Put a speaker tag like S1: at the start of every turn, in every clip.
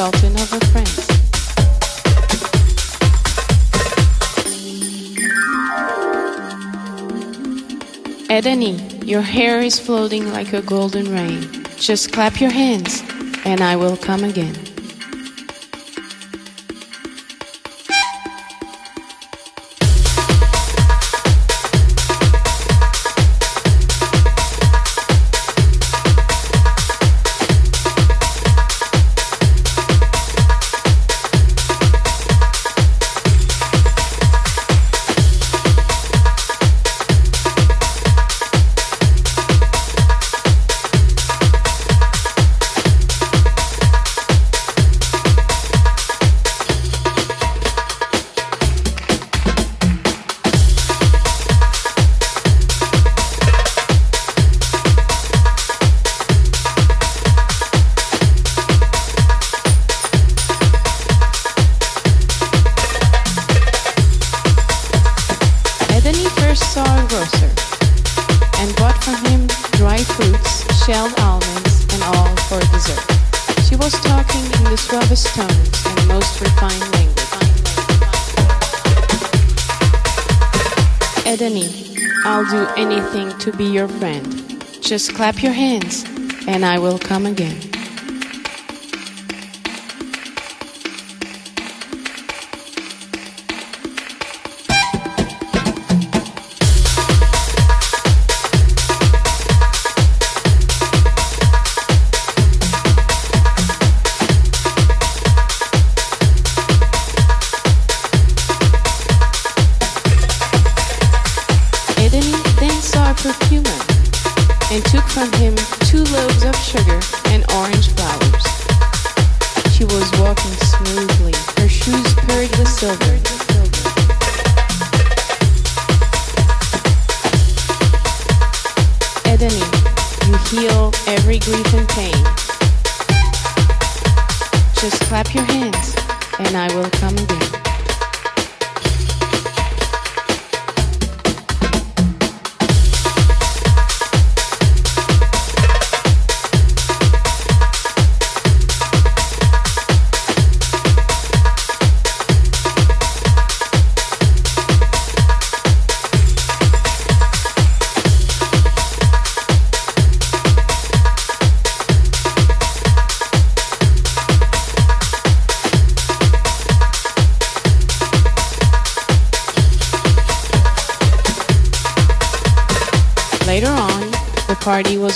S1: Sultan Edany, your hair is floating like a golden rain. Just clap your hands, and I will come again. Edeni, I'll do anything to be your friend. Just clap your hands, and I will come again.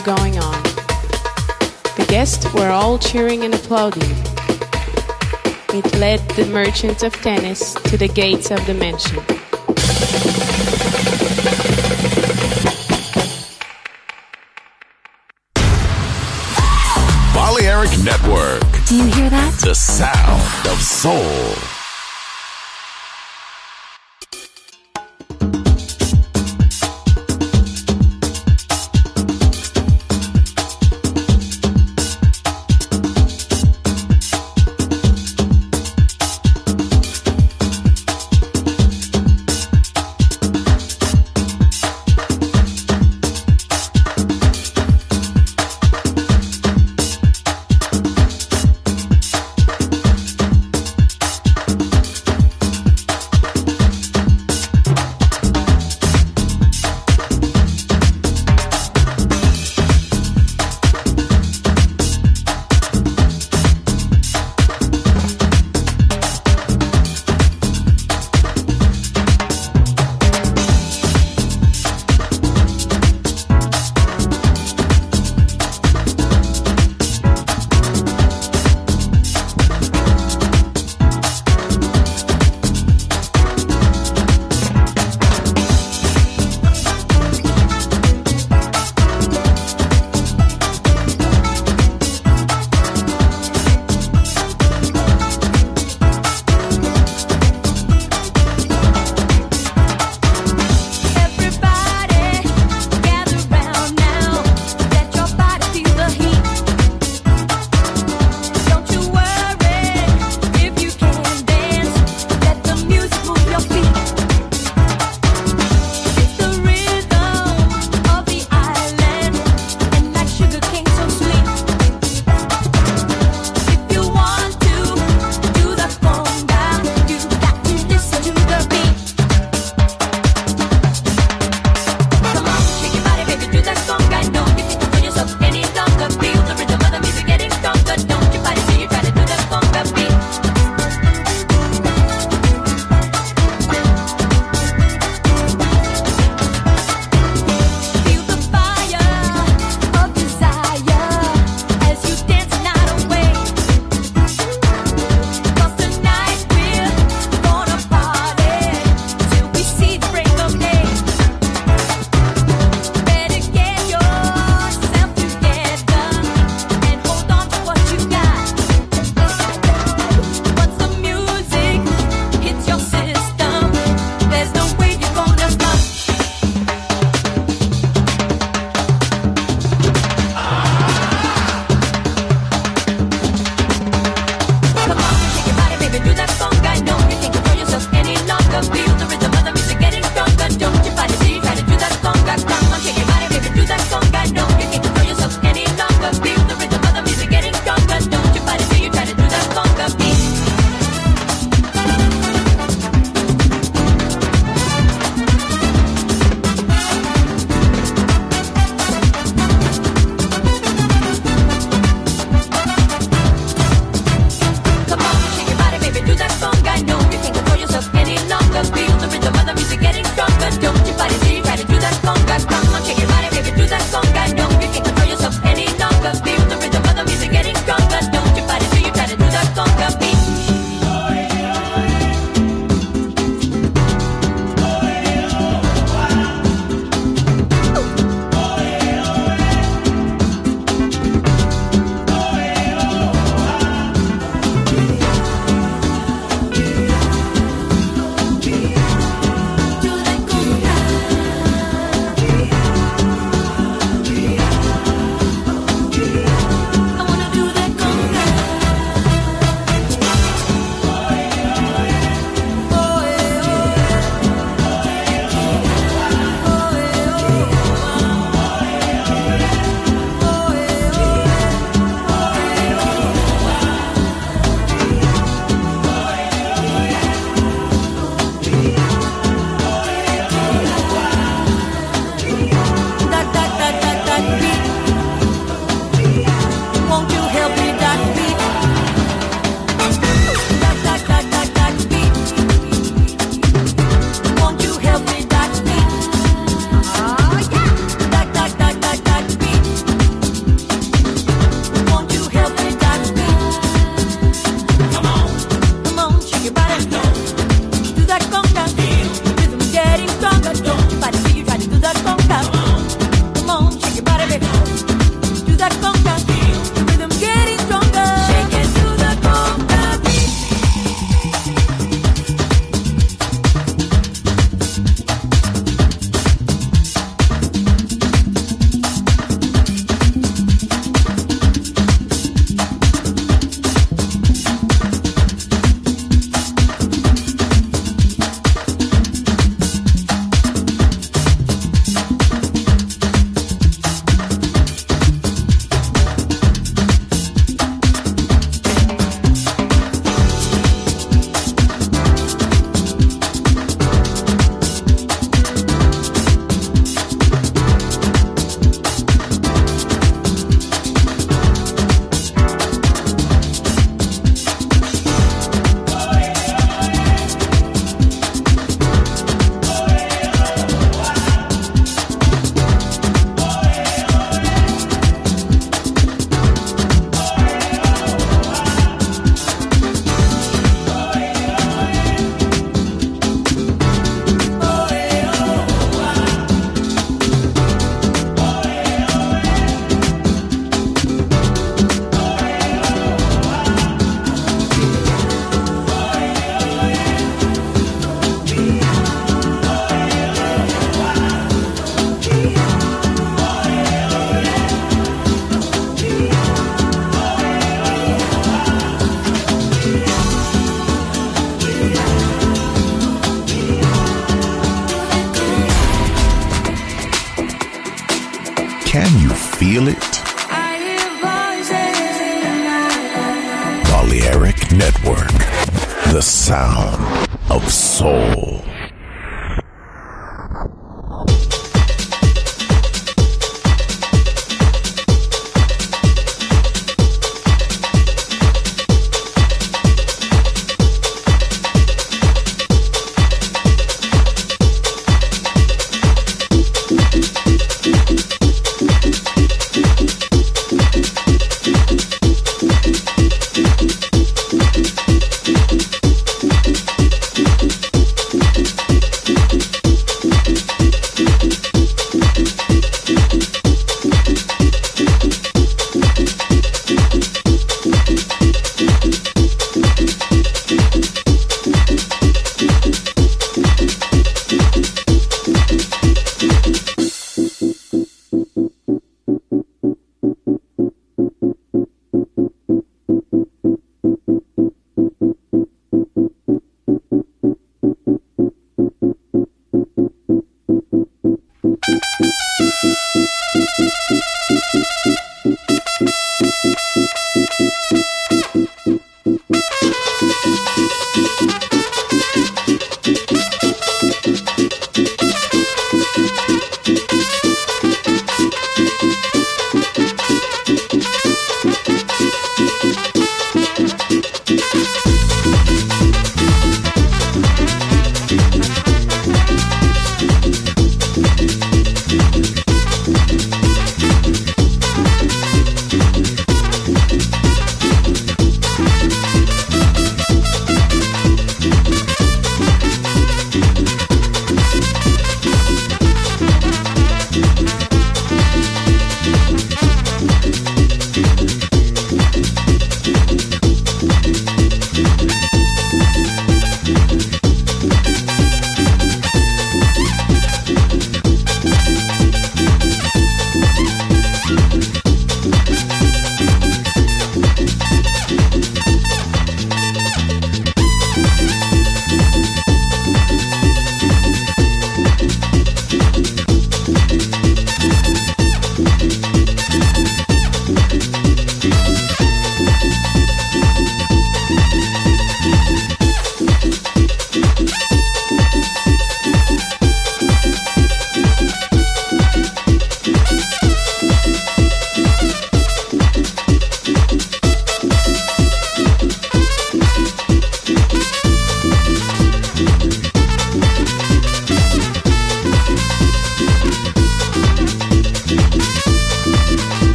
S1: was going on. The guests were all cheering and applauding. It led the merchants of tennis to the gates of the mansion.
S2: Balearic Network.
S3: Do you hear that?
S2: The sound of soul.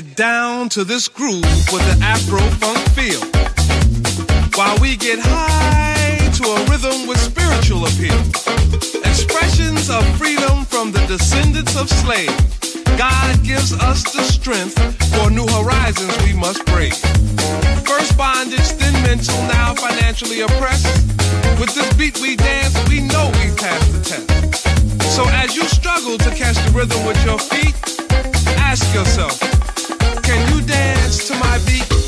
S4: get down to this groove with an Afro funk feel. While we get high to a rhythm with spiritual appeal. Expressions of freedom from the descendants of slaves. God gives us the strength for new horizons we must break. First bondage, then mental, now financially oppressed. With this beat we dance, we know we passed the test. So as you struggle to catch the rhythm with your feet, ask yourself, can you dance to my beat?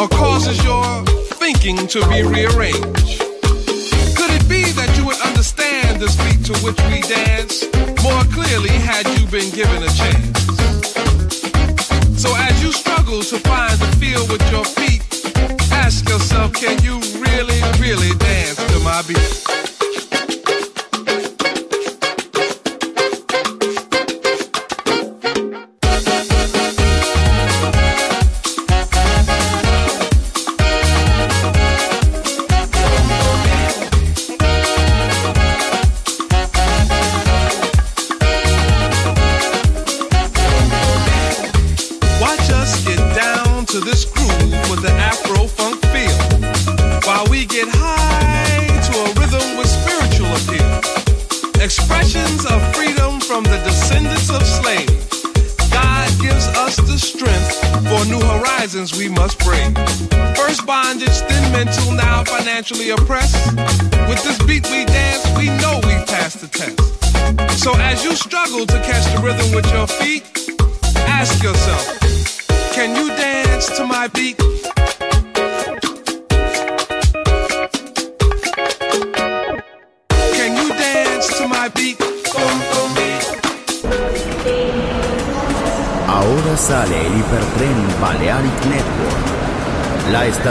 S4: or causes your thinking to be rearranged? Could it be that you would understand this beat to which we dance more clearly had you been given a chance? So as you struggle to find the feel with your feet, ask yourself, can you really, really dance to my beat?